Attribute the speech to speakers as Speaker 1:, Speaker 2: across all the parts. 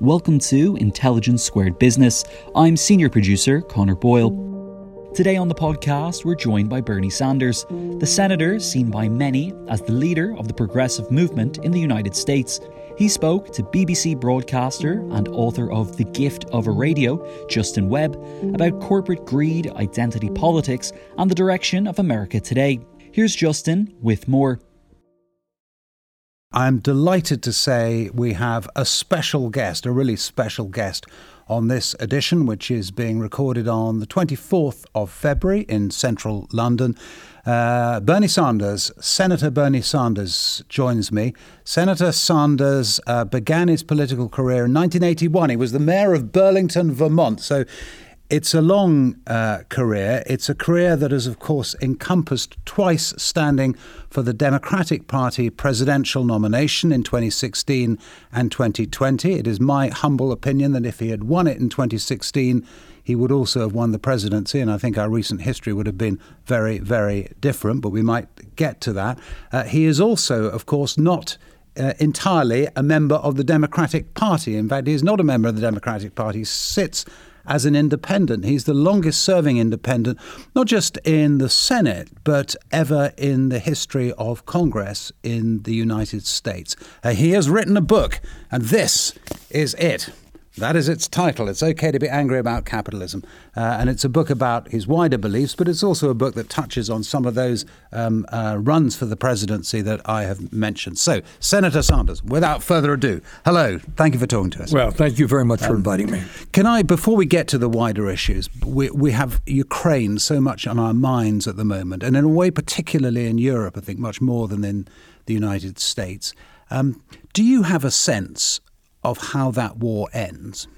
Speaker 1: Welcome to Intelligence Squared Business. I'm senior producer Connor Boyle. Today on the podcast, we're joined by Bernie Sanders, the senator seen by many as the leader of the progressive movement in the United States. He spoke to BBC broadcaster and author of The Gift of a Radio, Justin Webb, about corporate greed, identity politics, and the direction of America today. Here's Justin with more.
Speaker 2: I'm delighted to say we have a special guest, a really special guest on this edition, which is being recorded on the 24th of February in central London. Uh, Bernie Sanders, Senator Bernie Sanders, joins me. Senator Sanders uh, began his political career in 1981. He was the mayor of Burlington, Vermont. So it's a long uh, career. It's a career that has, of course, encompassed twice standing for the Democratic Party presidential nomination in 2016 and 2020. It is my humble opinion that if he had won it in 2016, he would also have won the presidency, and I think our recent history would have been very, very different, but we might get to that. Uh, he is also, of course, not. Uh, entirely a member of the Democratic Party. In fact, he is not a member of the Democratic Party. He sits as an independent. He's the longest serving independent, not just in the Senate, but ever in the history of Congress in the United States. Uh, he has written a book, and this is it. That is its title. It's okay to be angry about capitalism. Uh, and it's a book about his wider beliefs, but it's also a book that touches on some of those um, uh, runs for the presidency that I have mentioned. So, Senator Sanders, without further ado, hello. Thank you for talking to us.
Speaker 3: Well, thank you very much for um, inviting me.
Speaker 2: Can I, before we get to the wider issues, we, we have Ukraine so much on our minds at the moment, and in a way, particularly in Europe, I think much more than in the United States. Um, do you have a sense of how that war ends?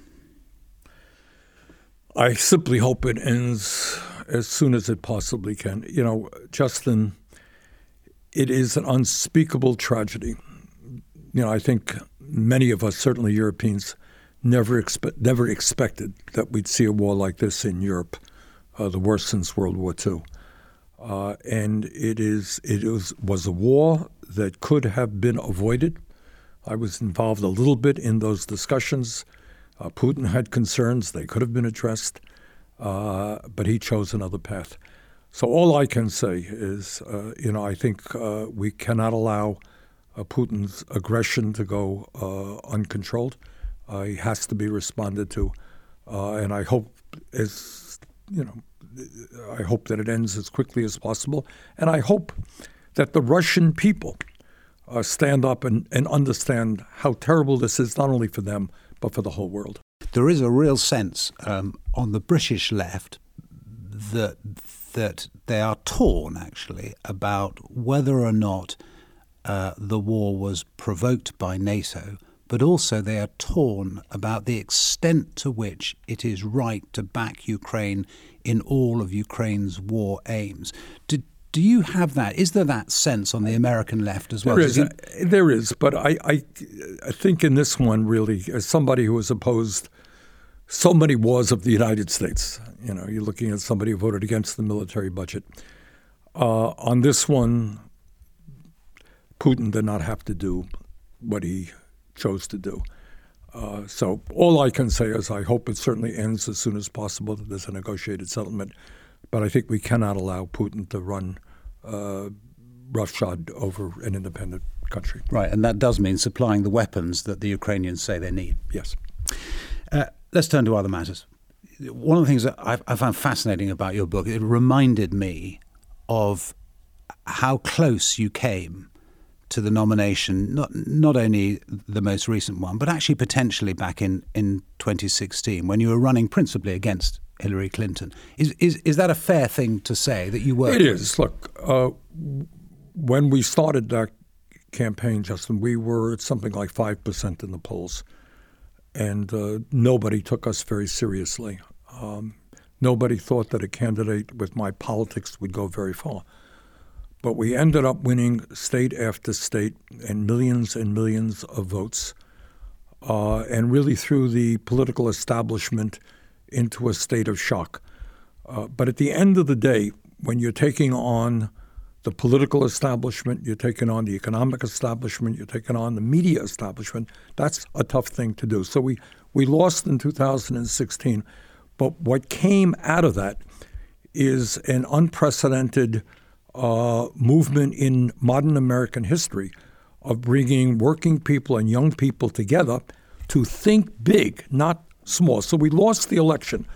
Speaker 3: I simply hope it ends as soon as it possibly can. You know, Justin, it is an unspeakable tragedy. You know, I think many of us, certainly Europeans, never expe- never expected that we'd see a war like this in Europe, uh, the worst since World War II. Uh, and it is it was was a war that could have been avoided I was involved a little bit in those discussions. Uh, Putin had concerns, they could have been addressed, uh, but he chose another path. So all I can say is, uh, you know, I think uh, we cannot allow uh, Putin's aggression to go uh, uncontrolled. he has to be responded to, and I hope, as you know, I hope that it ends as quickly as possible, and I hope that the Russian people uh, stand up and, and understand how terrible this is, not only for them, but for the whole world.
Speaker 2: There is a real sense um, on the British left that that they are torn actually about whether or not uh, the war was provoked by NATO, but also they are torn about the extent to which it is right to back Ukraine in all of Ukraine's war aims. Did, do you have that? Is there that sense on the American left as well?
Speaker 3: There is, there is but I, I, I think in this one, really, as somebody who has opposed so many wars of the United States, you know, you're looking at somebody who voted against the military budget. Uh, on this one, Putin did not have to do what he chose to do. Uh, so all I can say is I hope it certainly ends as soon as possible, that there's a negotiated settlement. But I think we cannot allow Putin to run uh, roughshod over an independent country.
Speaker 2: Right, and that does mean supplying the weapons that the Ukrainians say they need.
Speaker 3: Yes.
Speaker 2: Uh, let's turn to other matters. One of the things that I, I found fascinating about your book, it reminded me of how close you came to the nomination, not not only the most recent one, but actually potentially back in, in 2016 when you were running principally against Hillary Clinton. Is, is, is that a fair thing to say that you were?
Speaker 3: It is. Look, uh, when we started that campaign, Justin, we were at something like 5% in the polls. And uh, nobody took us very seriously. Um, nobody thought that a candidate with my politics would go very far. But we ended up winning state after state and millions and millions of votes. Uh, and really, through the political establishment, into a state of shock. Uh, but at the end of the day, when you're taking on the political establishment, you're taking on the economic establishment, you're taking on the media establishment. That's a tough thing to do. So we, we lost in 2016. But what came out of that is an unprecedented uh, movement in modern American history of bringing working people and young people together to think big, not small. So we lost the election,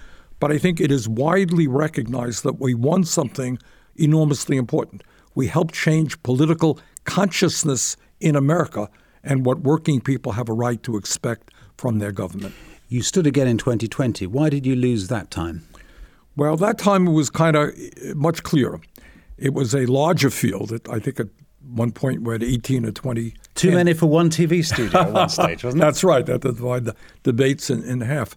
Speaker 3: but I think it is widely recognized that we won something enormously important. We helped change political consciousness in America and what working people have a right to expect from their government.
Speaker 2: You stood again in 2020. Why did you lose that time?
Speaker 3: Well, that time it was kind of eh, much clearer. It was a larger field. I think at one point we had 18 or 20.
Speaker 2: Too many for one TV studio at one stage, wasn't
Speaker 3: it? That's right. That divided the debates in, in half.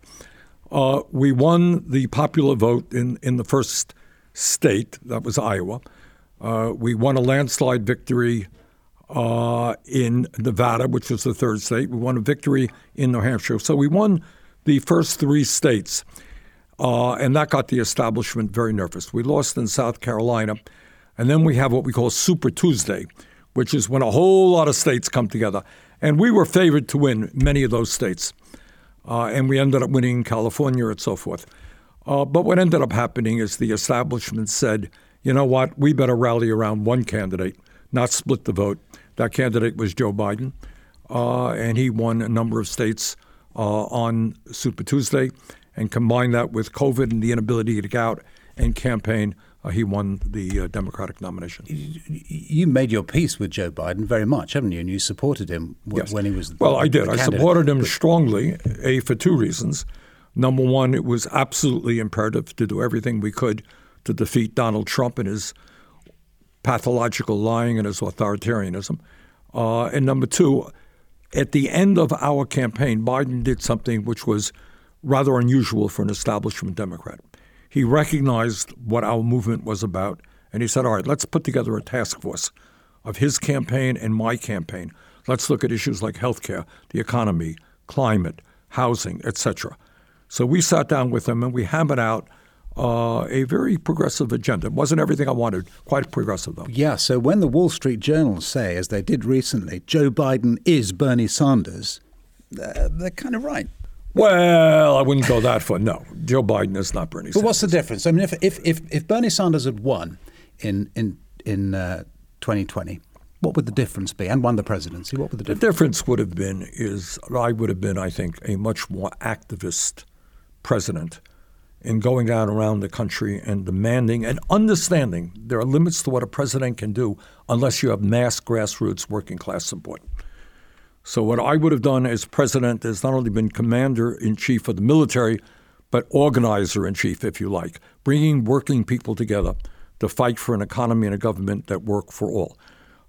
Speaker 3: Uh, we won the popular vote in, in the first state, that was Iowa. Uh, we won a landslide victory uh, in Nevada, which was the third state. We won a victory in New Hampshire. So we won the first three states, uh, and that got the establishment very nervous. We lost in South Carolina, and then we have what we call Super Tuesday, which is when a whole lot of states come together. And we were favored to win many of those states, uh, and we ended up winning California and so forth. Uh, but what ended up happening is the establishment said, you know what, we better rally around one candidate, not split the vote. That candidate was Joe Biden, uh, and he won a number of states uh, on Super Tuesday, and combine that with COVID and the inability to get out and campaign. Uh, he won the uh, Democratic nomination.
Speaker 2: You made your peace with Joe Biden very much, haven't you? And you supported him w-
Speaker 3: yes.
Speaker 2: when he was.
Speaker 3: Well, I did.
Speaker 2: I
Speaker 3: supported him strongly. A for two reasons. Number one, it was absolutely imperative to do everything we could to defeat Donald Trump and his pathological lying and his authoritarianism. Uh, and number two, at the end of our campaign, Biden did something which was rather unusual for an establishment Democrat. He recognized what our movement was about, and he said, All right, let's put together a task force of his campaign and my campaign. Let's look at issues like healthcare, the economy, climate, housing, etc. So we sat down with him and we hammered out uh, a very progressive agenda. It wasn't everything I wanted, quite progressive though.
Speaker 2: Yeah, so when the Wall Street Journal say, as they did recently, Joe Biden is Bernie Sanders, uh, they're kind of right.
Speaker 3: Well, I wouldn't go that far. No, Joe Biden is not Bernie. But Sanders.
Speaker 2: what's the difference? I mean, if if if, if Bernie Sanders had won in in in uh, 2020, what would the difference be? And won the presidency, what would the difference?
Speaker 3: The difference would have been is I would have been, I think, a much more activist president in going out around the country and demanding and understanding there are limits to what a president can do unless you have mass grassroots working class support. So, what I would have done as president is not only been commander in chief of the military, but organizer in chief, if you like, bringing working people together to fight for an economy and a government that work for all.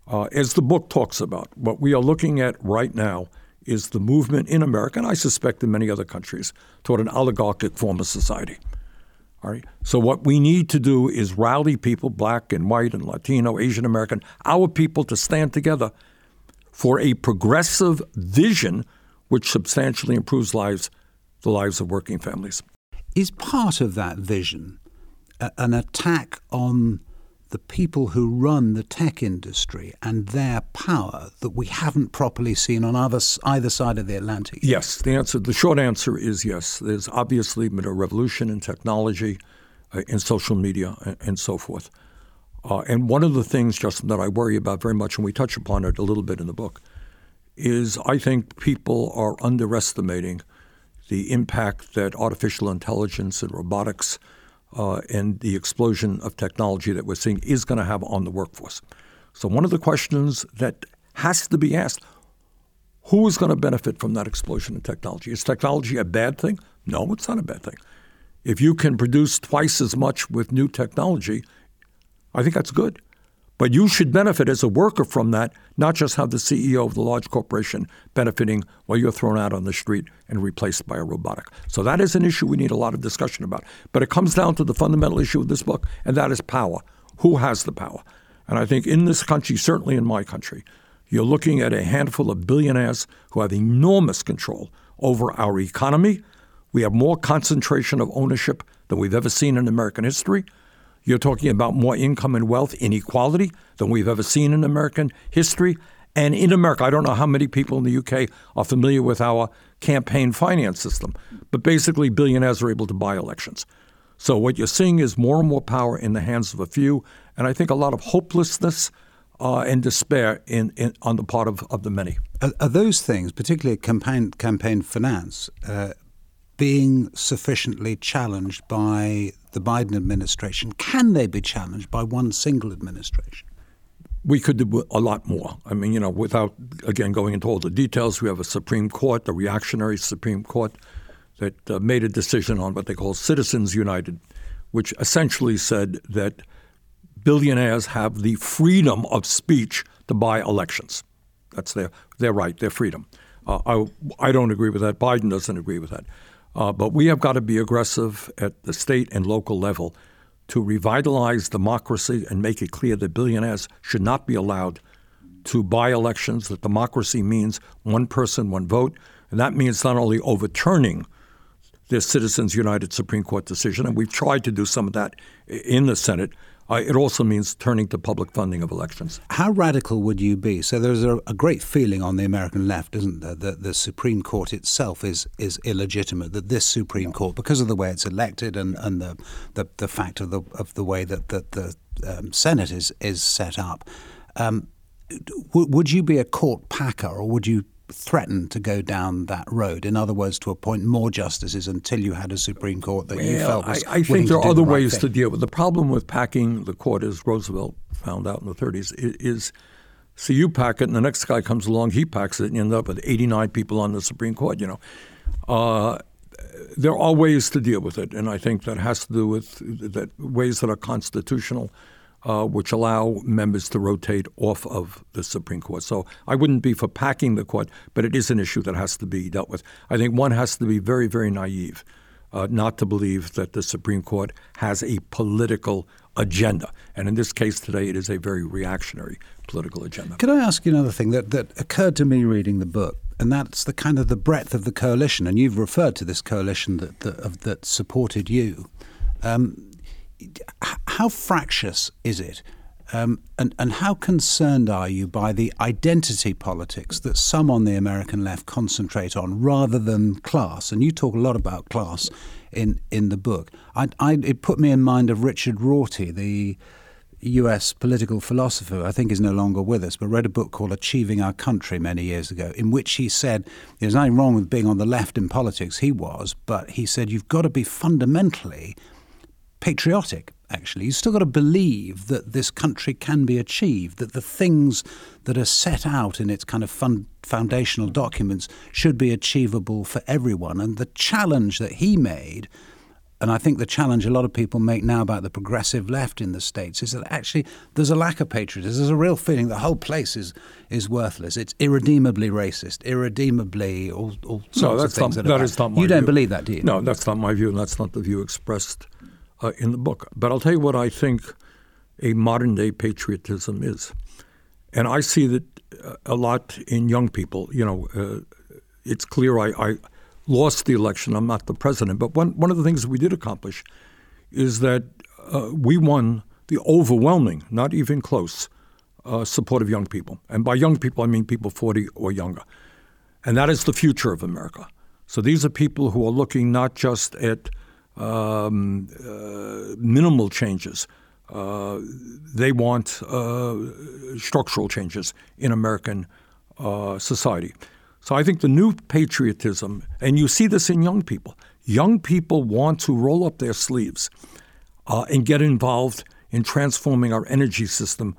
Speaker 3: Uh, as the book talks about, what we are looking at right now is the movement in America, and I suspect in many other countries, toward an oligarchic form of society. All right. So what we need to do is rally people, black and white and Latino, Asian American, our people to stand together for a progressive vision which substantially improves lives, the lives of working families.
Speaker 2: Is part of that vision an attack on the people who run the tech industry and their power that we haven't properly seen on either, either side of the Atlantic?
Speaker 3: Yes, the answer, the short answer is yes. There's obviously been a revolution in technology, uh, in social media, and, and so forth. Uh, and one of the things, Justin, that I worry about very much, and we touch upon it a little bit in the book, is I think people are underestimating the impact that artificial intelligence and robotics uh, and the explosion of technology that we're seeing is going to have on the workforce. So, one of the questions that has to be asked who is going to benefit from that explosion in technology? Is technology a bad thing? No, it's not a bad thing. If you can produce twice as much with new technology, I think that's good. But you should benefit as a worker from that, not just have the CEO of the large corporation benefiting while you're thrown out on the street and replaced by a robotic. So that is an issue we need a lot of discussion about. But it comes down to the fundamental issue of this book, and that is power. Who has the power? And I think in this country, certainly in my country, you're looking at a handful of billionaires who have enormous control over our economy. We have more concentration of ownership than we've ever seen in American history. You're talking about more income and wealth inequality than we've ever seen in American history. And in America, I don't know how many people in the UK are familiar with our campaign finance system, but basically, billionaires are able to buy elections. So what you're seeing is more and more power in the hands of a few, and I think a lot of hopelessness uh, and despair in, in, on the part of, of the many.
Speaker 2: Are, are those things, particularly campaign campaign finance, uh, being sufficiently challenged by the Biden administration? Can they be challenged by one single administration?
Speaker 3: We could do a lot more. I mean, you know, without again going into all the details, we have a Supreme Court, a reactionary Supreme Court, that uh, made a decision on what they call Citizens United, which essentially said that billionaires have the freedom of speech to buy elections. That's their, their right, their freedom. Uh, I, I don't agree with that. Biden doesn't agree with that. Uh, but we have got to be aggressive at the state and local level to revitalize democracy and make it clear that billionaires should not be allowed to buy elections, that democracy means one person, one vote. And that means not only overturning the Citizens United Supreme Court decision, and we've tried to do some of that in the Senate, uh, it also means turning to public funding of elections.
Speaker 2: How radical would you be? So there's a, a great feeling on the American left, isn't there, that the Supreme Court itself is is illegitimate. That this Supreme Court, because of the way it's elected and, and the, the, the fact of the of the way that, that the um, Senate is is set up, um, w- would you be a court packer, or would you threaten to go down that road? In other words, to appoint more justices until you had a Supreme Court that
Speaker 3: well,
Speaker 2: you felt was
Speaker 3: I, I think there are
Speaker 2: other
Speaker 3: the right
Speaker 2: ways
Speaker 3: thing. to deal with it. the problem with packing the court, as Roosevelt found out in the 30s, is. So you pack it, and the next guy comes along, he packs it, and you end up with 89 people on the Supreme Court. You know, uh, there are ways to deal with it, and I think that has to do with that ways that are constitutional uh, which allow members to rotate off of the Supreme Court. So I wouldn't be for packing the court, but it is an issue that has to be dealt with. I think one has to be very, very naive uh, not to believe that the Supreme Court has a political agenda. And in this case today, it is a very reactionary political agenda.
Speaker 2: Could I ask you another thing that, that occurred to me reading the book? And that's the kind of the breadth of the coalition. And you've referred to this coalition that, that, that supported you. Um, how fractious is it? Um, and, and how concerned are you by the identity politics that some on the American left concentrate on rather than class? And you talk a lot about class in, in the book. I, I, it put me in mind of Richard Rorty, the US political philosopher, I think is no longer with us, but read a book called Achieving Our Country many years ago, in which he said there's nothing wrong with being on the left in politics. He was, but he said you've got to be fundamentally patriotic, actually. You've still got to believe that this country can be achieved, that the things that are set out in its kind of fund, foundational documents should be achievable for everyone. And the challenge that he made, and I think the challenge a lot of people make now about the progressive left in the States, is that actually there's a lack of patriotism. There's a real feeling the whole place is, is worthless. It's irredeemably racist, irredeemably all, all sorts
Speaker 3: no, that's
Speaker 2: of things.
Speaker 3: Not,
Speaker 2: that,
Speaker 3: that is not my
Speaker 2: You don't believe that, do you?
Speaker 3: No, that's not my view, and that's not the view expressed uh, in the book. But I'll tell you what I think a modern day patriotism is. And I see that uh, a lot in young people. You know, uh, it's clear I, I, lost the election. I'm not the president. But one, one of the things we did accomplish is that uh, we won the overwhelming, not even close, uh, support of young people. And by young people, I mean people 40 or younger. And that is the future of America. So these are people who are looking not just at um, uh, minimal changes. Uh, they want uh, structural changes in American uh, society. So I think the new patriotism, and you see this in young people, young people want to roll up their sleeves uh, and get involved in transforming our energy system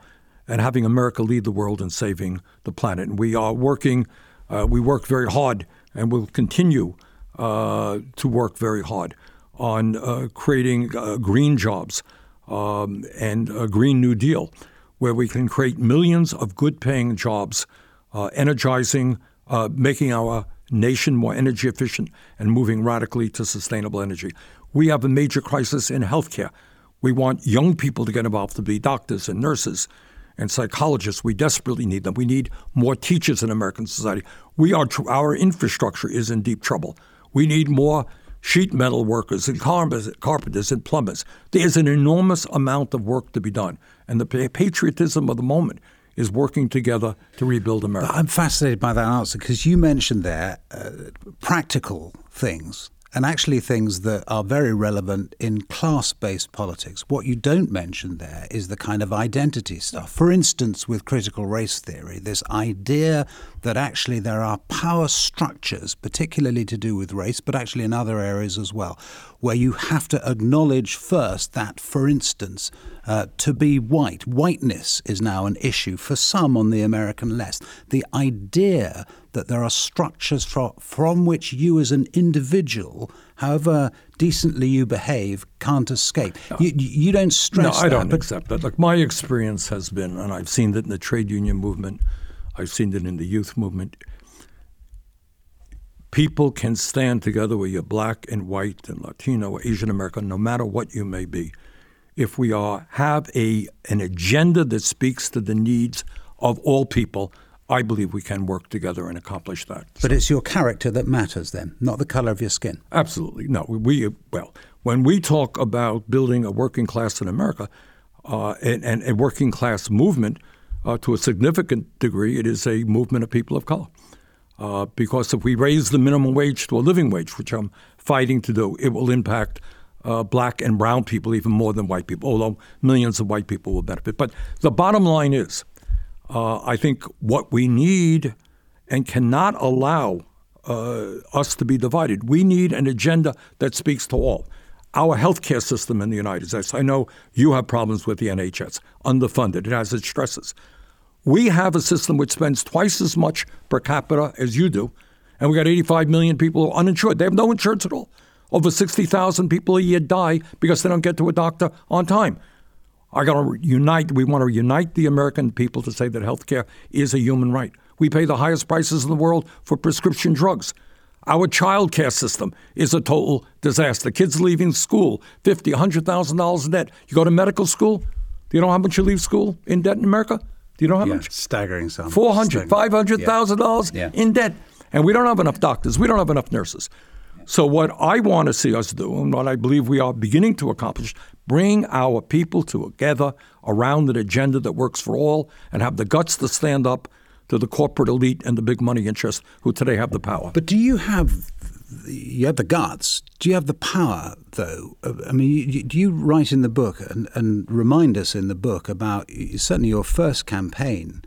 Speaker 3: and having America lead the world in saving the planet. And we are working, uh, we work very hard and we'll continue to work very hard on uh, creating uh, green jobs um, and a Green New Deal, where we can create millions of good paying jobs, uh, energizing, uh, making our nation more energy efficient, and moving radically to sustainable energy. We have a major crisis in healthcare. We want young people to get involved to be doctors and nurses and psychologists. We desperately need them. We need more teachers in American society. We are tr- our infrastructure is in deep trouble. We need more sheet metal workers and carpenters and plumbers. There's an enormous amount of work to be done. And the patriotism of the moment is working together to rebuild America.
Speaker 2: I'm fascinated by that answer because you mentioned there uh, practical things and actually things that are very relevant in class based politics. What you don't mention there is the kind of identity stuff. For instance, with critical race theory, this idea that actually there are power structures, particularly to do with race, but actually in other areas as well, where you have to acknowledge first that, for instance, uh, to be white, whiteness is now an issue for some on the American left. The idea that there are structures from, from which you as an individual, however decently you behave, can't escape. No. You, you don't stress
Speaker 3: No, I
Speaker 2: don't
Speaker 3: that, accept that. Look, my experience has been, and I've seen it in the trade union movement, I've seen it in the youth movement. People can stand together whether you're black and white and Latino or Asian American, no matter what you may be. If we are have a an agenda that speaks to the needs of all people, I believe we can work together and accomplish that.
Speaker 2: But so. it's your character that matters then, not the color of your skin.
Speaker 3: Absolutely. No, we, well, when we talk about building a working class in America uh, and, and, a working class movement, uh, to a significant degree, it is a movement of people of color. Uh, because if we raise the minimum wage to a living wage, which I'm fighting to do, it will impact uh, black and brown people even more than white people, although millions of white people will benefit. But the bottom line is uh, I think what we need and cannot allow uh, us to be divided. We need an agenda that speaks to all. Our healthcare system in the United States, I know you have problems with the NHS, underfunded, it has its stresses. We have a system which spends twice as much per capita as you do, and we got 85 million people uninsured. They have no insurance at all. Over 60,000 people a year die because they don't get to a doctor on time. I got to unite. We want to unite the American people to say that healthcare is a human right. We pay the highest prices in the world for prescription drugs. Our child care system is a total disaster. Kids leaving school, fifty, hundred thousand dollars in debt. You go to medical school. Do you know how much you leave school in debt in America? Do you know how
Speaker 2: yeah,
Speaker 3: much?
Speaker 2: Staggering sum.
Speaker 3: Four hundred, five hundred thousand dollars in debt, and we don't have enough doctors. We don't have enough nurses. So what I want to see us do, and what I believe we are beginning to accomplish, bring our people together around an agenda that works for all and have the guts to stand up to the corporate elite and the big money interests who today have the power.
Speaker 2: But do you have you have the guts. Do you have the power, though? I mean, do you write in the book and, and remind us in the book about certainly your first campaign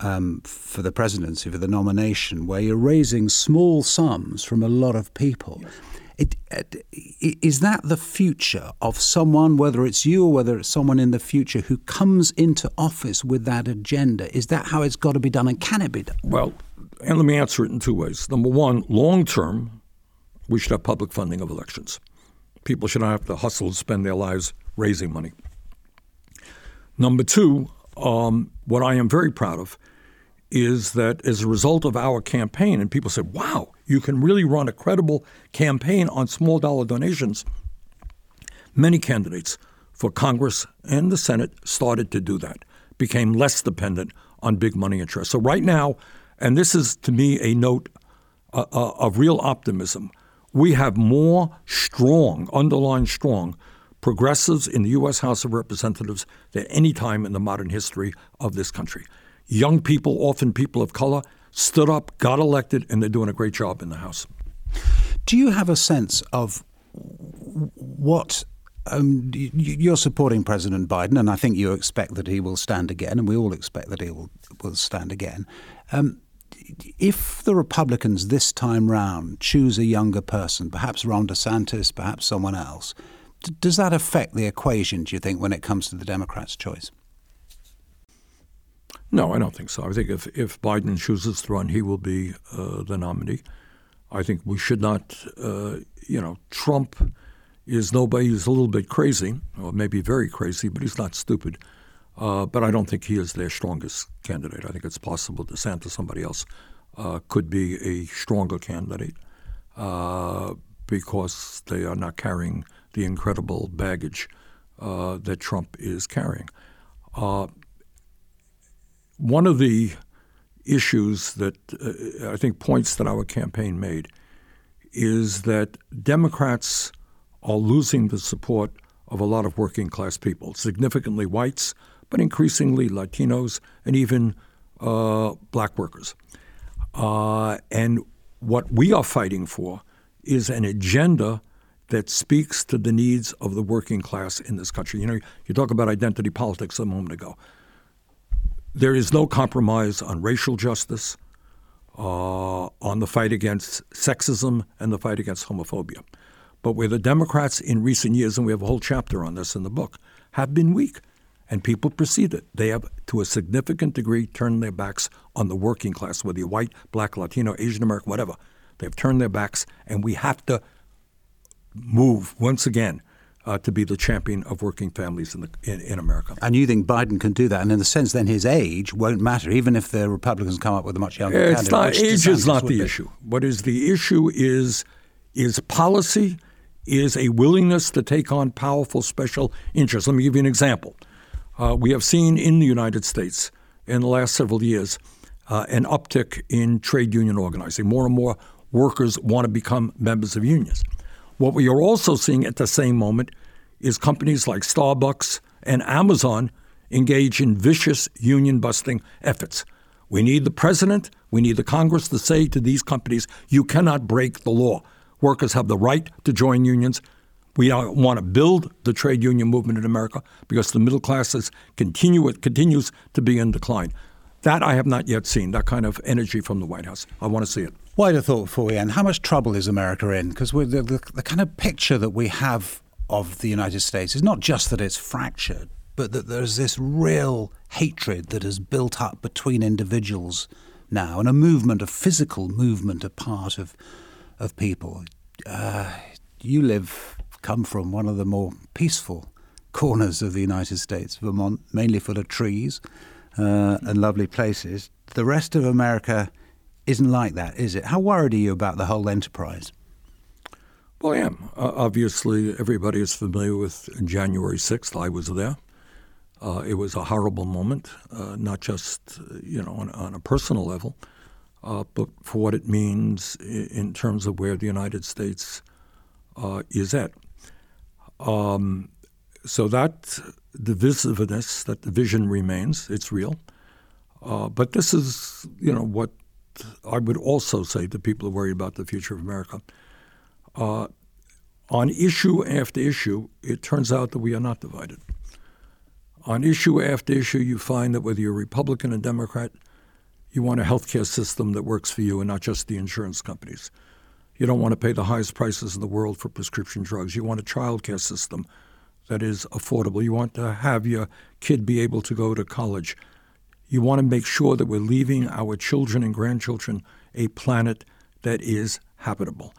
Speaker 2: um, for the presidency, for the nomination, where you're raising small sums from a lot of people? It, it, is that the future of someone, whether it's you or whether it's someone in the future, who comes into office with that agenda? Is that how it's got to be done, and can it be done?
Speaker 3: Well, and let me answer it in two ways. Number one, long term, we should have public funding of elections. People should not have to hustle and spend their lives raising money. Number two, um, what I am very proud of is that as a result of our campaign, and people said, wow, you can really run a credible campaign on small dollar donations. Many candidates for Congress and the Senate started to do that, became less dependent on big money interests. So, right now, and this is to me a note uh, uh, of real optimism, we have more strong, underlying strong, progressives in the U.S. House of Representatives than any time in the modern history of this country. Young people, often people of color, stood up, got elected, and they're doing a great job in the House.
Speaker 2: Do you have a sense of what um, you're supporting President Biden, and I think you expect that he will stand again, and we all expect that he will, will stand again. Um, if the Republicans this time round choose a younger person, perhaps Ron DeSantis, perhaps someone else, does that affect the equation, do you think, when it comes to the Democrats' choice?
Speaker 3: No, I don't think so. I think if, if Biden chooses to run, he will be uh, the nominee. I think we should not, uh, you know, Trump is nobody. He's a little bit crazy, or maybe very crazy, but he's not stupid. Uh, but I don't think he is their strongest candidate. I think it's possible DeSantis, somebody else, uh, could be a stronger candidate uh, because they are not carrying the incredible baggage uh, that Trump is carrying one of the issues that uh, I think points that our campaign made is that Democrats are losing the support of a lot of working class people, significantly whites, but increasingly Latinos and even uh, black workers. Uh, and what we are fighting for is an agenda that speaks to the needs of the working class in this country. You know, you talk about identity politics a moment ago. There is no compromise on racial justice, uh, on the fight against sexism, and the fight against homophobia. But where the Democrats in recent years, and we have a whole chapter on this in the book, have been weak, and people perceive it, they have, to a significant degree, turned their backs on the working class, whether you're white, black, Latino, Asian American, whatever. They've turned their backs, and we have to move once again uh, to be the champion of working families in, the, in, in, America.
Speaker 2: And you think Biden can do that? And in the sense, then his age won't matter, even if the Republicans come up with a much younger
Speaker 3: it's
Speaker 2: candidate.
Speaker 3: Not, age is not the be. issue. What is the issue is is policy, is a willingness to take on powerful special interests. Let me give you an example. Uh, we have seen in the United States in the last several years uh, an uptick in trade union organizing. More and more workers want to become members of unions. What we are also seeing at the same moment is companies like Starbucks and Amazon engage in vicious union busting efforts. We need the president, we need the Congress to say to these companies, you cannot break the law. Workers have the right to join unions. We want to build the trade union movement in America because the middle classes continue continues to be in decline. That I have not yet seen, that kind of energy from the White House. I want to see it.
Speaker 2: Wider thought before we end. How much trouble is America in? Because the, the, the kind of picture that we have of the United States is not just that it's fractured, but that there's this real hatred that has built up between individuals now, and a movement, a physical movement, a part of of people. Uh, you live, come from one of the more peaceful corners of the United States, Vermont, mainly full of trees uh, and lovely places. The rest of America isn't like that, is it? How worried are you about the whole enterprise?
Speaker 3: Well, I am. Uh, obviously, everybody is familiar with January 6th. I was there. Uh, it was a horrible moment, uh, not just you know on, on a personal level, uh, but for what it means in terms of where the United States uh, is at. Um, so that divisiveness, that division remains. It's real. Uh, but this is, you know, what I would also say to people who worry about the future of America. Uh, on issue after issue, it turns out that we are not divided. On issue after issue, you find that whether you're Republican or Democrat, you want a healthcare system that works for you and not just the insurance companies. You don't want to pay the highest prices in the world for prescription drugs. You want a child care system that is affordable. You want to have your kid be able to go to college. You want to make sure that we're leaving our children and grandchildren a planet that is habitable.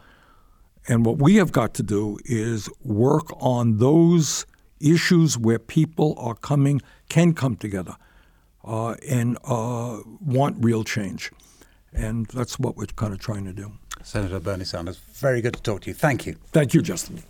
Speaker 3: And what we have got to do is work on those issues where people are coming, can come together, uh, and uh, want real change. And that's what we're kind of trying to do.
Speaker 2: Senator Bernie Sanders, very good to talk to you. Thank you.
Speaker 3: Thank you, Justin.